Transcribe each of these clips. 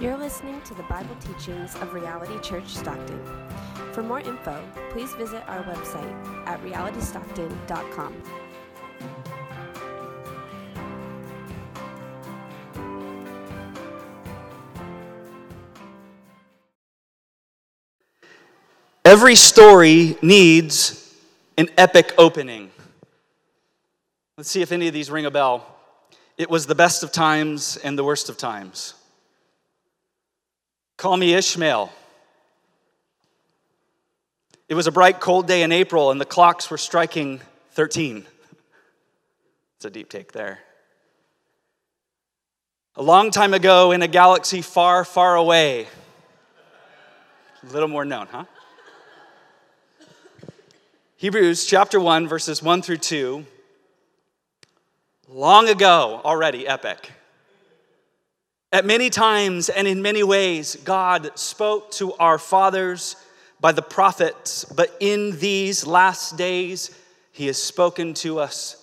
You're listening to the Bible teachings of Reality Church Stockton. For more info, please visit our website at realitystockton.com. Every story needs an epic opening. Let's see if any of these ring a bell. It was the best of times and the worst of times. Call me Ishmael. It was a bright, cold day in April, and the clocks were striking 13. It's a deep take there. A long time ago in a galaxy far, far away. A little more known, huh? Hebrews chapter 1, verses 1 through 2. Long ago, already epic. At many times and in many ways, God spoke to our fathers by the prophets, but in these last days, He has spoken to us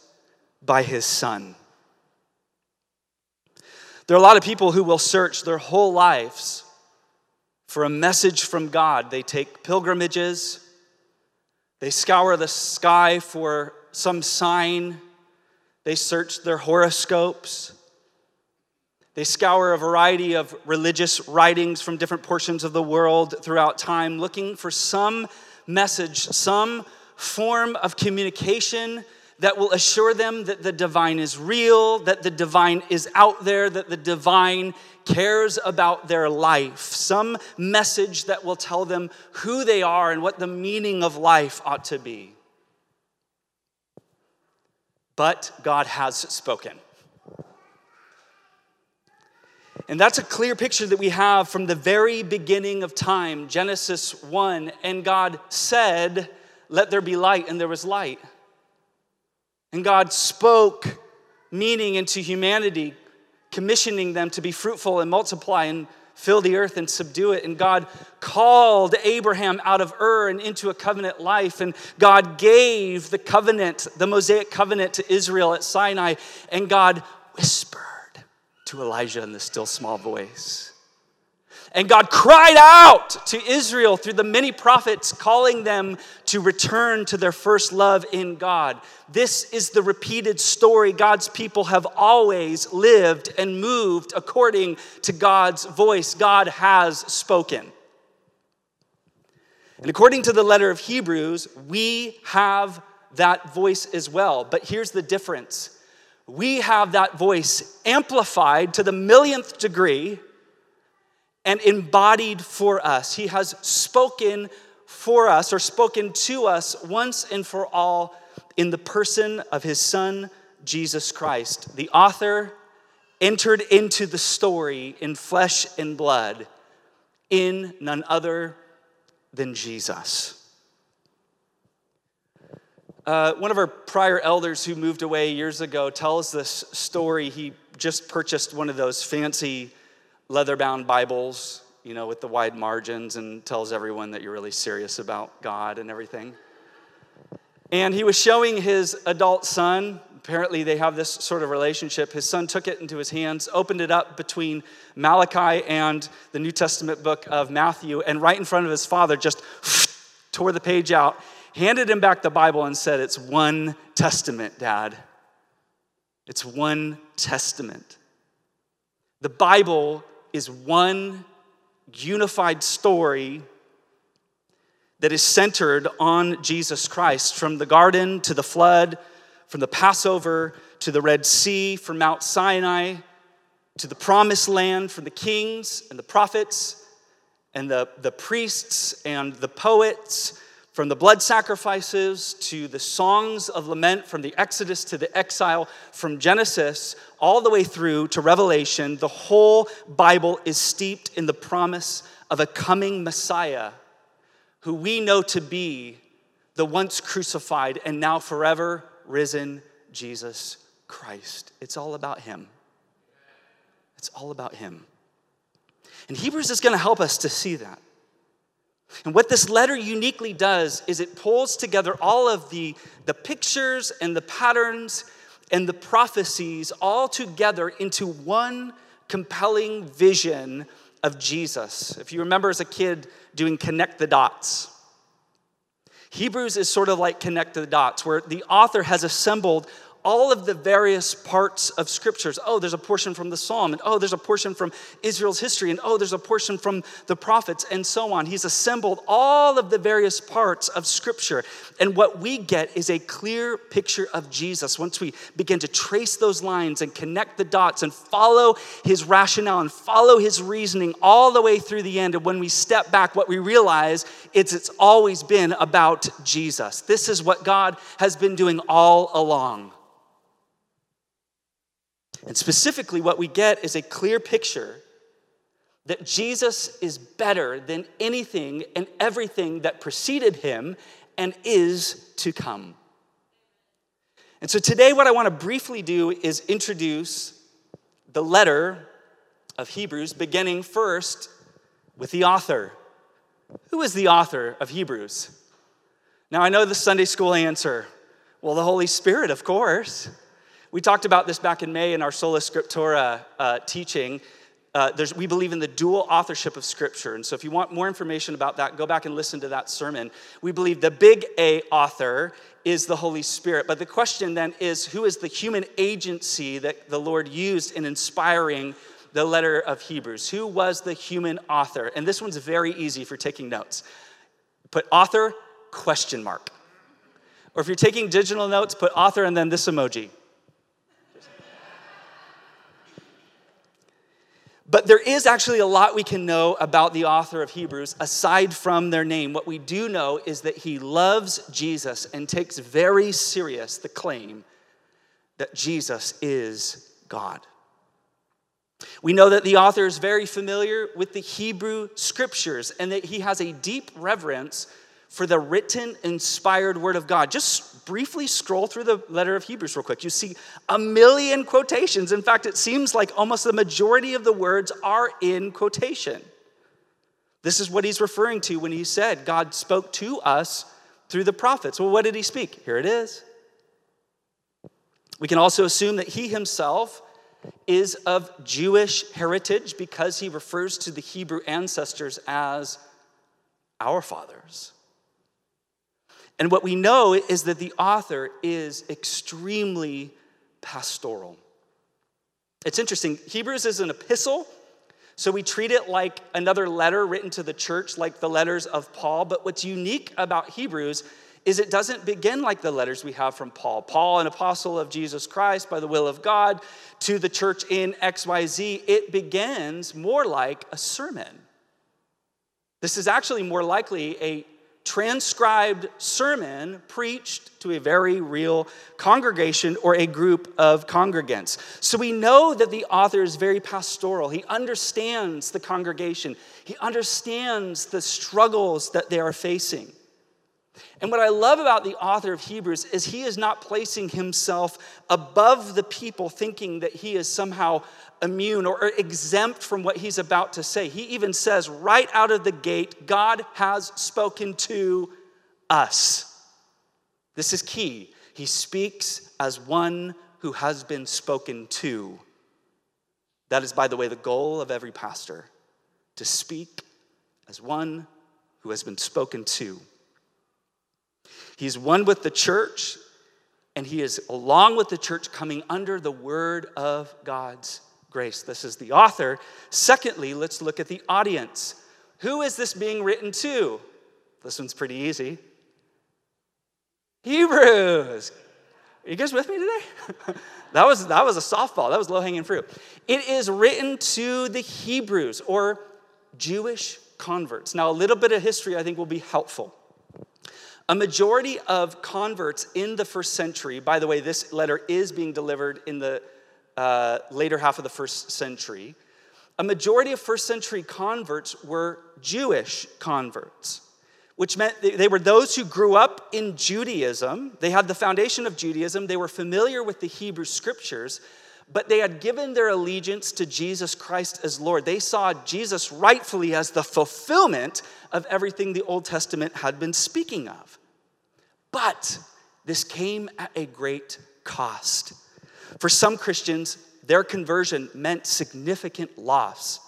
by His Son. There are a lot of people who will search their whole lives for a message from God. They take pilgrimages, they scour the sky for some sign, they search their horoscopes. They scour a variety of religious writings from different portions of the world throughout time, looking for some message, some form of communication that will assure them that the divine is real, that the divine is out there, that the divine cares about their life, some message that will tell them who they are and what the meaning of life ought to be. But God has spoken. And that's a clear picture that we have from the very beginning of time, Genesis 1. And God said, Let there be light, and there was light. And God spoke meaning into humanity, commissioning them to be fruitful and multiply and fill the earth and subdue it. And God called Abraham out of Ur and into a covenant life. And God gave the covenant, the Mosaic covenant to Israel at Sinai. And God whispered to Elijah in the still small voice. And God cried out to Israel through the many prophets, calling them to return to their first love in God. This is the repeated story. God's people have always lived and moved according to God's voice. God has spoken. And according to the letter of Hebrews, we have that voice as well. But here's the difference we have that voice amplified to the millionth degree and embodied for us. He has spoken for us or spoken to us once and for all in the person of his son, Jesus Christ. The author entered into the story in flesh and blood in none other than Jesus. Uh, one of our prior elders who moved away years ago tells this story. He just purchased one of those fancy leather bound Bibles, you know, with the wide margins, and tells everyone that you're really serious about God and everything. And he was showing his adult son. Apparently, they have this sort of relationship. His son took it into his hands, opened it up between Malachi and the New Testament book of Matthew, and right in front of his father, just tore the page out handed him back the Bible and said, It's one testament, Dad. It's one testament. The Bible is one unified story that is centered on Jesus Christ from the garden to the flood, from the Passover to the Red Sea, from Mount Sinai to the promised land, from the kings and the prophets and the, the priests and the poets from the blood sacrifices to the songs of lament, from the Exodus to the exile, from Genesis all the way through to Revelation, the whole Bible is steeped in the promise of a coming Messiah who we know to be the once crucified and now forever risen Jesus Christ. It's all about Him. It's all about Him. And Hebrews is going to help us to see that. And what this letter uniquely does is it pulls together all of the, the pictures and the patterns and the prophecies all together into one compelling vision of Jesus. If you remember as a kid doing connect the dots, Hebrews is sort of like connect the dots, where the author has assembled all of the various parts of scriptures. Oh, there's a portion from the psalm, and oh, there's a portion from Israel's history, and oh, there's a portion from the prophets, and so on. He's assembled all of the various parts of scripture. And what we get is a clear picture of Jesus once we begin to trace those lines and connect the dots and follow his rationale and follow his reasoning all the way through the end. And when we step back, what we realize is it's always been about Jesus. This is what God has been doing all along. And specifically, what we get is a clear picture that Jesus is better than anything and everything that preceded him and is to come. And so today, what I want to briefly do is introduce the letter of Hebrews, beginning first with the author. Who is the author of Hebrews? Now, I know the Sunday school answer. Well, the Holy Spirit, of course. We talked about this back in May in our Sola Scriptura uh, teaching. Uh, we believe in the dual authorship of Scripture. And so, if you want more information about that, go back and listen to that sermon. We believe the big A author is the Holy Spirit. But the question then is who is the human agency that the Lord used in inspiring the letter of Hebrews? Who was the human author? And this one's very easy for taking notes. Put author, question mark. Or if you're taking digital notes, put author and then this emoji. But there is actually a lot we can know about the author of Hebrews aside from their name. What we do know is that he loves Jesus and takes very serious the claim that Jesus is God. We know that the author is very familiar with the Hebrew scriptures and that he has a deep reverence for the written, inspired word of God. Just briefly scroll through the letter of Hebrews real quick. You see a million quotations. In fact, it seems like almost the majority of the words are in quotation. This is what he's referring to when he said, God spoke to us through the prophets. Well, what did he speak? Here it is. We can also assume that he himself is of Jewish heritage because he refers to the Hebrew ancestors as our fathers. And what we know is that the author is extremely pastoral. It's interesting. Hebrews is an epistle, so we treat it like another letter written to the church, like the letters of Paul. But what's unique about Hebrews is it doesn't begin like the letters we have from Paul. Paul, an apostle of Jesus Christ by the will of God to the church in XYZ, it begins more like a sermon. This is actually more likely a transcribed sermon preached to a very real congregation or a group of congregants. So we know that the author is very pastoral. He understands the congregation, he understands the struggles that they are facing. And what I love about the author of Hebrews is he is not placing himself above the people, thinking that he is somehow immune or exempt from what he's about to say. He even says right out of the gate, God has spoken to us. This is key. He speaks as one who has been spoken to. That is, by the way, the goal of every pastor to speak as one who has been spoken to. He's one with the church, and he is along with the church coming under the word of God's grace. This is the author. Secondly, let's look at the audience. Who is this being written to? This one's pretty easy. Hebrews. Are you guys with me today? that, was, that was a softball. That was low hanging fruit. It is written to the Hebrews or Jewish converts. Now, a little bit of history I think will be helpful. A majority of converts in the first century, by the way, this letter is being delivered in the uh, later half of the first century, a majority of first century converts were Jewish converts, which meant they were those who grew up in Judaism. They had the foundation of Judaism, they were familiar with the Hebrew scriptures, but they had given their allegiance to Jesus Christ as Lord. They saw Jesus rightfully as the fulfillment of everything the Old Testament had been speaking of. But this came at a great cost. For some Christians, their conversion meant significant loss.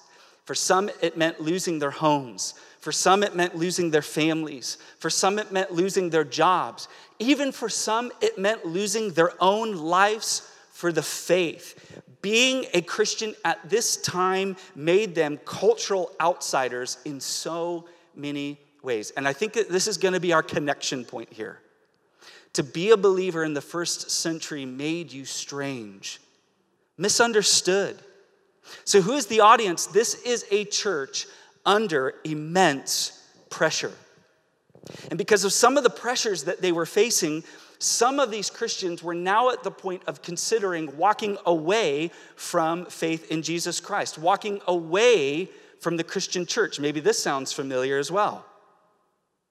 For some, it meant losing their homes. For some, it meant losing their families. For some, it meant losing their jobs. Even for some, it meant losing their own lives for the faith. Being a Christian at this time made them cultural outsiders in so many ways. And I think that this is going to be our connection point here. To be a believer in the first century made you strange, misunderstood. So, who is the audience? This is a church under immense pressure. And because of some of the pressures that they were facing, some of these Christians were now at the point of considering walking away from faith in Jesus Christ, walking away from the Christian church. Maybe this sounds familiar as well.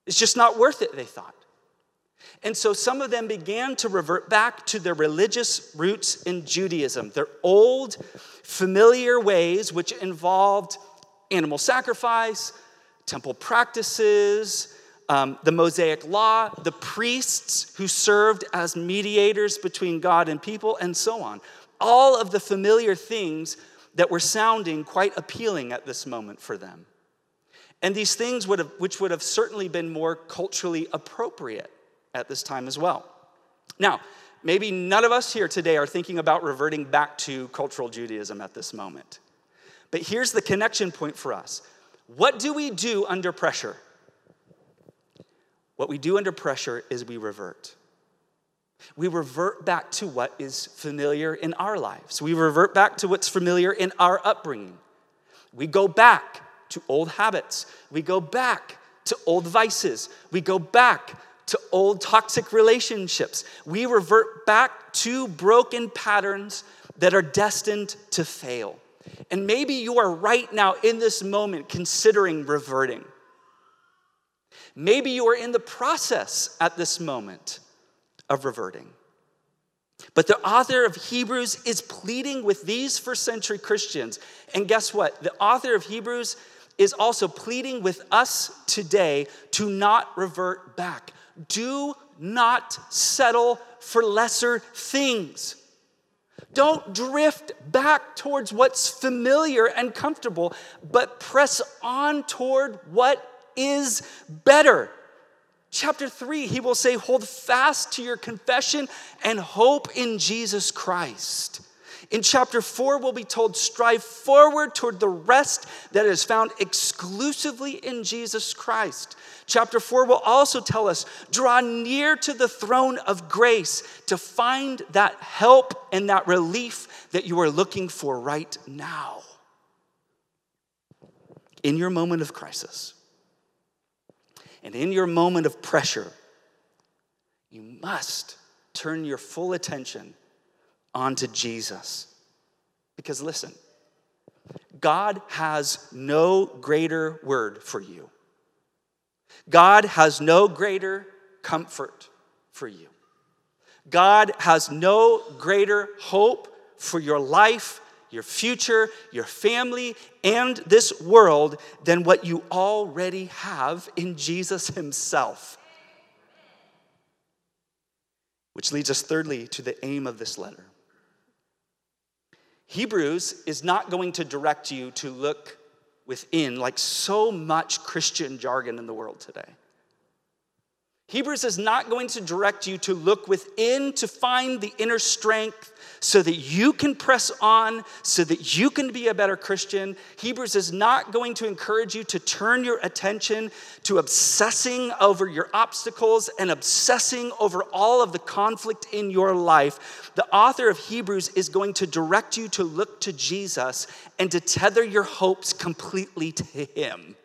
It's just not worth it, they thought. And so some of them began to revert back to their religious roots in Judaism, their old, familiar ways, which involved animal sacrifice, temple practices, um, the Mosaic law, the priests who served as mediators between God and people, and so on. All of the familiar things that were sounding quite appealing at this moment for them. And these things would have, which would have certainly been more culturally appropriate at this time as well. Now, maybe none of us here today are thinking about reverting back to cultural Judaism at this moment. But here's the connection point for us what do we do under pressure? What we do under pressure is we revert. We revert back to what is familiar in our lives. We revert back to what's familiar in our upbringing. We go back to old habits. We go back to old vices. We go back to old toxic relationships. We revert back to broken patterns that are destined to fail. And maybe you are right now in this moment considering reverting. Maybe you are in the process at this moment of reverting. But the author of Hebrews is pleading with these first century Christians. And guess what? The author of Hebrews is also pleading with us today to not revert back. Do not settle for lesser things. Don't drift back towards what's familiar and comfortable, but press on toward what is better. Chapter 3, he will say, Hold fast to your confession and hope in Jesus Christ. In chapter 4, we'll be told, Strive forward toward the rest that is found exclusively in Jesus Christ. Chapter 4 will also tell us draw near to the throne of grace to find that help and that relief that you are looking for right now. In your moment of crisis and in your moment of pressure, you must turn your full attention onto Jesus. Because listen, God has no greater word for you. God has no greater comfort for you. God has no greater hope for your life, your future, your family, and this world than what you already have in Jesus Himself. Which leads us, thirdly, to the aim of this letter. Hebrews is not going to direct you to look within, like so much Christian jargon in the world today. Hebrews is not going to direct you to look within to find the inner strength so that you can press on, so that you can be a better Christian. Hebrews is not going to encourage you to turn your attention to obsessing over your obstacles and obsessing over all of the conflict in your life. The author of Hebrews is going to direct you to look to Jesus and to tether your hopes completely to Him.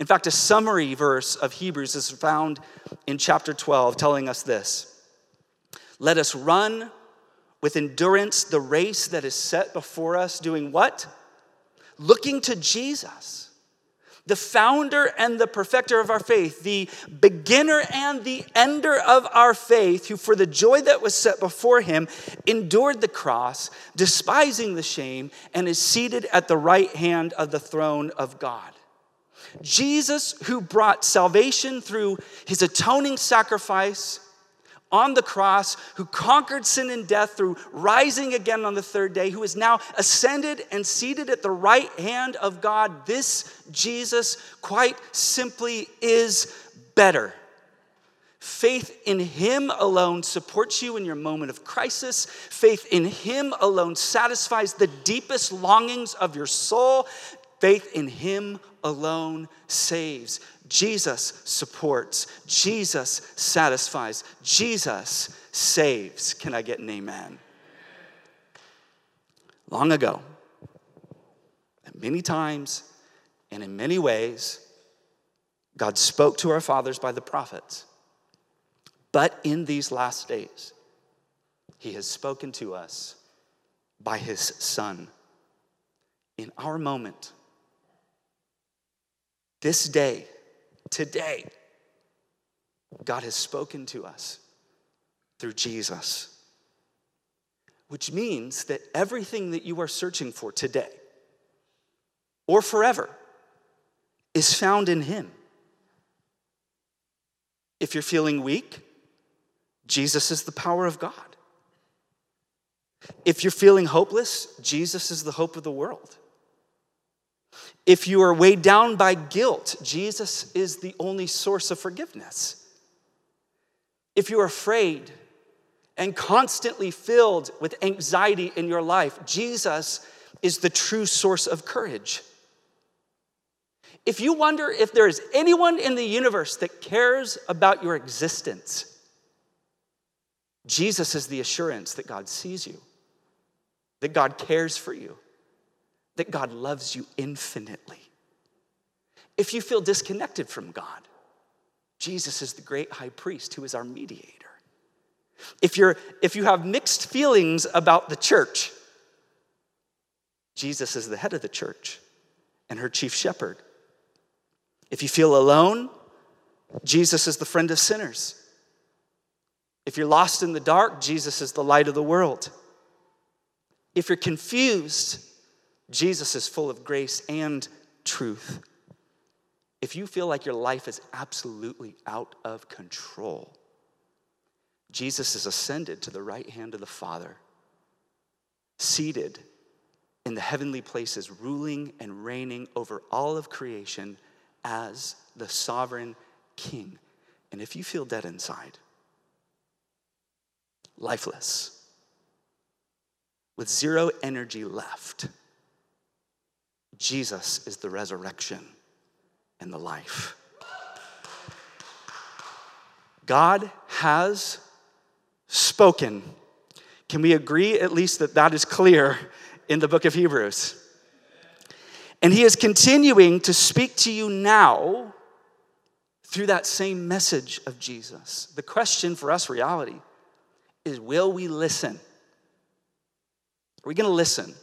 In fact, a summary verse of Hebrews is found in chapter 12 telling us this Let us run with endurance the race that is set before us, doing what? Looking to Jesus, the founder and the perfecter of our faith, the beginner and the ender of our faith, who for the joy that was set before him endured the cross, despising the shame, and is seated at the right hand of the throne of God. Jesus, who brought salvation through his atoning sacrifice, on the cross, who conquered sin and death through rising again on the third day, who is now ascended and seated at the right hand of God, this Jesus quite simply is better. Faith in Him alone supports you in your moment of crisis. Faith in Him alone satisfies the deepest longings of your soul. Faith in Him alone saves. Jesus supports. Jesus satisfies. Jesus saves. Can I get an amen? Long ago, many times and in many ways, God spoke to our fathers by the prophets. But in these last days, He has spoken to us by His Son. In our moment, this day, today, God has spoken to us through Jesus, which means that everything that you are searching for today or forever is found in Him. If you're feeling weak, Jesus is the power of God. If you're feeling hopeless, Jesus is the hope of the world. If you are weighed down by guilt, Jesus is the only source of forgiveness. If you're afraid and constantly filled with anxiety in your life, Jesus is the true source of courage. If you wonder if there is anyone in the universe that cares about your existence, Jesus is the assurance that God sees you, that God cares for you, that God loves you infinitely. If you feel disconnected from God, Jesus is the great high priest who is our mediator. If, you're, if you have mixed feelings about the church, Jesus is the head of the church and her chief shepherd. If you feel alone, Jesus is the friend of sinners. If you're lost in the dark, Jesus is the light of the world. If you're confused, Jesus is full of grace and truth. If you feel like your life is absolutely out of control, Jesus is ascended to the right hand of the Father, seated in the heavenly places, ruling and reigning over all of creation as the sovereign king. And if you feel dead inside, lifeless, with zero energy left, Jesus is the resurrection and the life. God has spoken. Can we agree at least that that is clear in the book of Hebrews? And he is continuing to speak to you now through that same message of Jesus. The question for us, reality, is will we listen? Are we going to listen?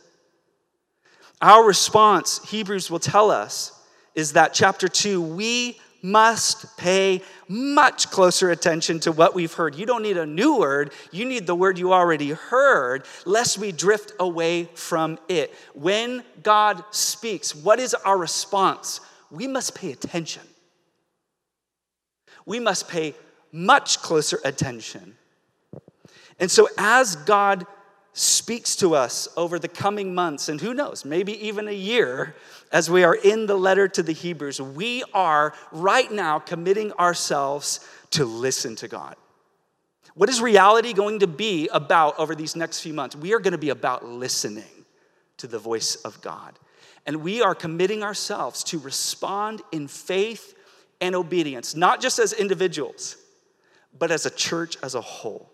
Our response, Hebrews will tell us, is that chapter 2, we must pay much closer attention to what we've heard. You don't need a new word, you need the word you already heard, lest we drift away from it. When God speaks, what is our response? We must pay attention. We must pay much closer attention. And so, as God speaks to us over the coming months, and who knows, maybe even a year, as we are in the letter to the Hebrews, we are right now committing ourselves to listen to God. What is reality going to be about over these next few months? We are going to be about listening to the voice of God. And we are committing ourselves to respond in faith and obedience, not just as individuals, but as a church as a whole.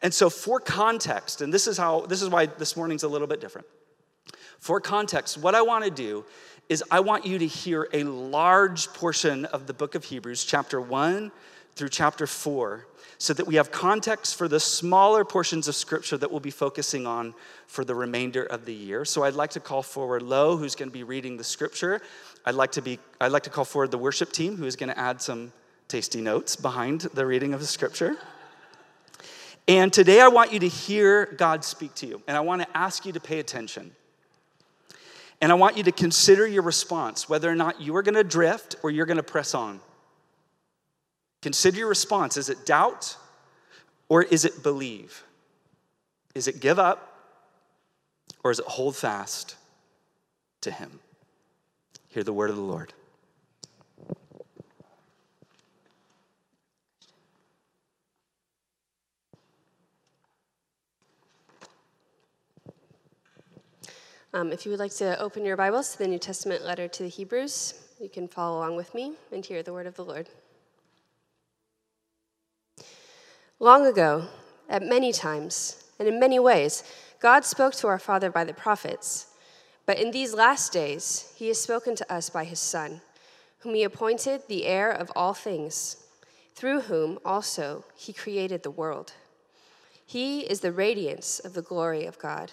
And so, for context, and this is how this is why this morning's a little bit different. For context, what I want to do is I want you to hear a large portion of the book of Hebrews, chapter 1 through chapter 4, so that we have context for the smaller portions of scripture that we'll be focusing on for the remainder of the year. So I'd like to call forward Lo, who's going to be reading the scripture. I'd like to be I'd like to call forward the worship team who is going to add some tasty notes behind the reading of the scripture. And today I want you to hear God speak to you, and I want to ask you to pay attention. And I want you to consider your response, whether or not you are going to drift or you're going to press on. Consider your response. Is it doubt Or is it believe? Is it give up? Or is it hold fast to Him? Hear the word of the Lord. Um, if you would like to open your Bibles to the New Testament letter to the Hebrews, you can follow along with me and hear the word of the Lord. Long ago, at many times, and in many ways, God spoke to our Father by the prophets. But in these last days, he has spoken to us by his Son, whom he appointed the heir of all things, through whom also he created the world. He is the radiance of the glory of God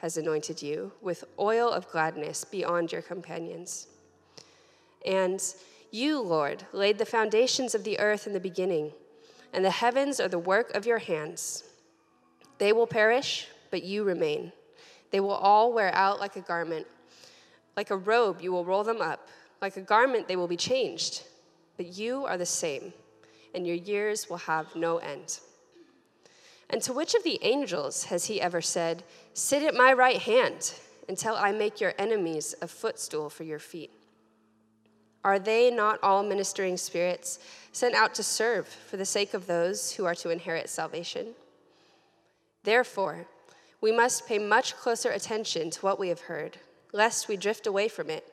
has anointed you with oil of gladness beyond your companions. And you, Lord, laid the foundations of the earth in the beginning, and the heavens are the work of your hands. They will perish, but you remain. They will all wear out like a garment. Like a robe, you will roll them up. Like a garment, they will be changed. But you are the same, and your years will have no end. And to which of the angels has he ever said, Sit at my right hand until I make your enemies a footstool for your feet? Are they not all ministering spirits sent out to serve for the sake of those who are to inherit salvation? Therefore, we must pay much closer attention to what we have heard, lest we drift away from it.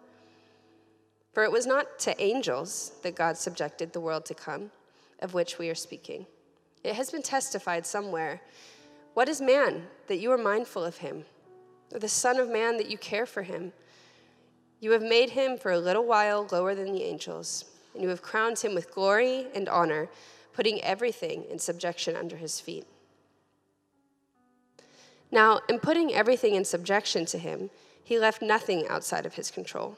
For it was not to angels that God subjected the world to come, of which we are speaking. It has been testified somewhere What is man that you are mindful of him, or the Son of Man that you care for him? You have made him for a little while lower than the angels, and you have crowned him with glory and honor, putting everything in subjection under his feet. Now, in putting everything in subjection to him, he left nothing outside of his control.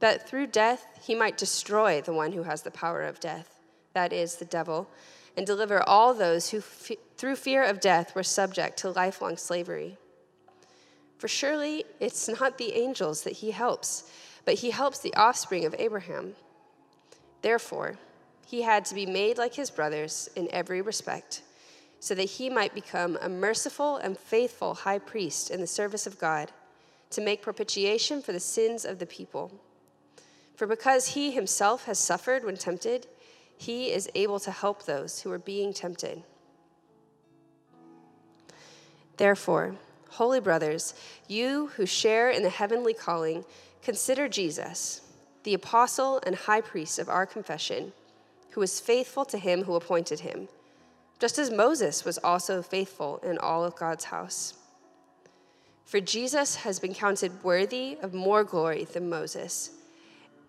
that through death he might destroy the one who has the power of death, that is, the devil, and deliver all those who, f- through fear of death, were subject to lifelong slavery. For surely it's not the angels that he helps, but he helps the offspring of Abraham. Therefore, he had to be made like his brothers in every respect, so that he might become a merciful and faithful high priest in the service of God, to make propitiation for the sins of the people. For because he himself has suffered when tempted, he is able to help those who are being tempted. Therefore, holy brothers, you who share in the heavenly calling, consider Jesus, the apostle and high priest of our confession, who was faithful to him who appointed him just as Moses was also faithful in all of God's house. For Jesus has been counted worthy of more glory than Moses,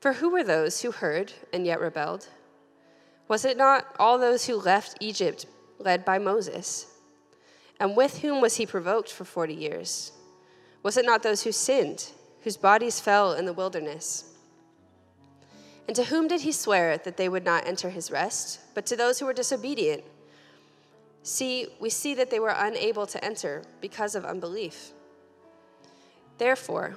For who were those who heard and yet rebelled? Was it not all those who left Egypt led by Moses? And with whom was he provoked for 40 years? Was it not those who sinned, whose bodies fell in the wilderness? And to whom did he swear that they would not enter his rest, but to those who were disobedient? See, we see that they were unable to enter because of unbelief. Therefore,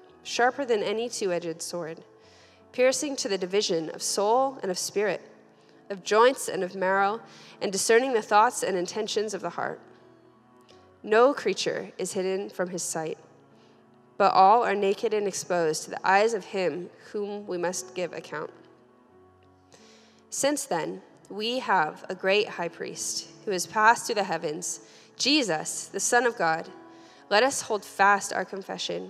sharper than any two edged sword, piercing to the division of soul and of spirit, of joints and of marrow, and discerning the thoughts and intentions of the heart. No creature is hidden from his sight but all are naked and exposed to the eyes of him whom we must give account. Since then, we have a great high priest who has passed through the heavens, Jesus, the Son of God. Let us hold fast our confession.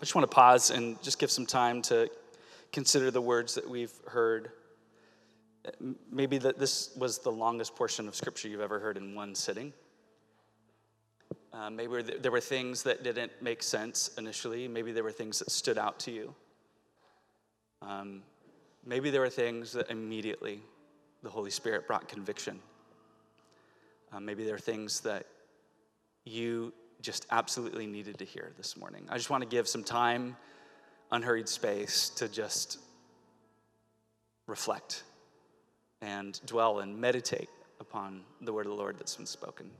I just want to pause and just give some time to consider the words that we've heard. Maybe that this was the longest portion of scripture you've ever heard in one sitting. Uh, maybe there were things that didn't make sense initially. Maybe there were things that stood out to you. Um, maybe there were things that immediately the Holy Spirit brought conviction. Uh, maybe there are things that you just absolutely needed to hear this morning. I just want to give some time, unhurried space to just reflect and dwell and meditate upon the word of the Lord that's been spoken.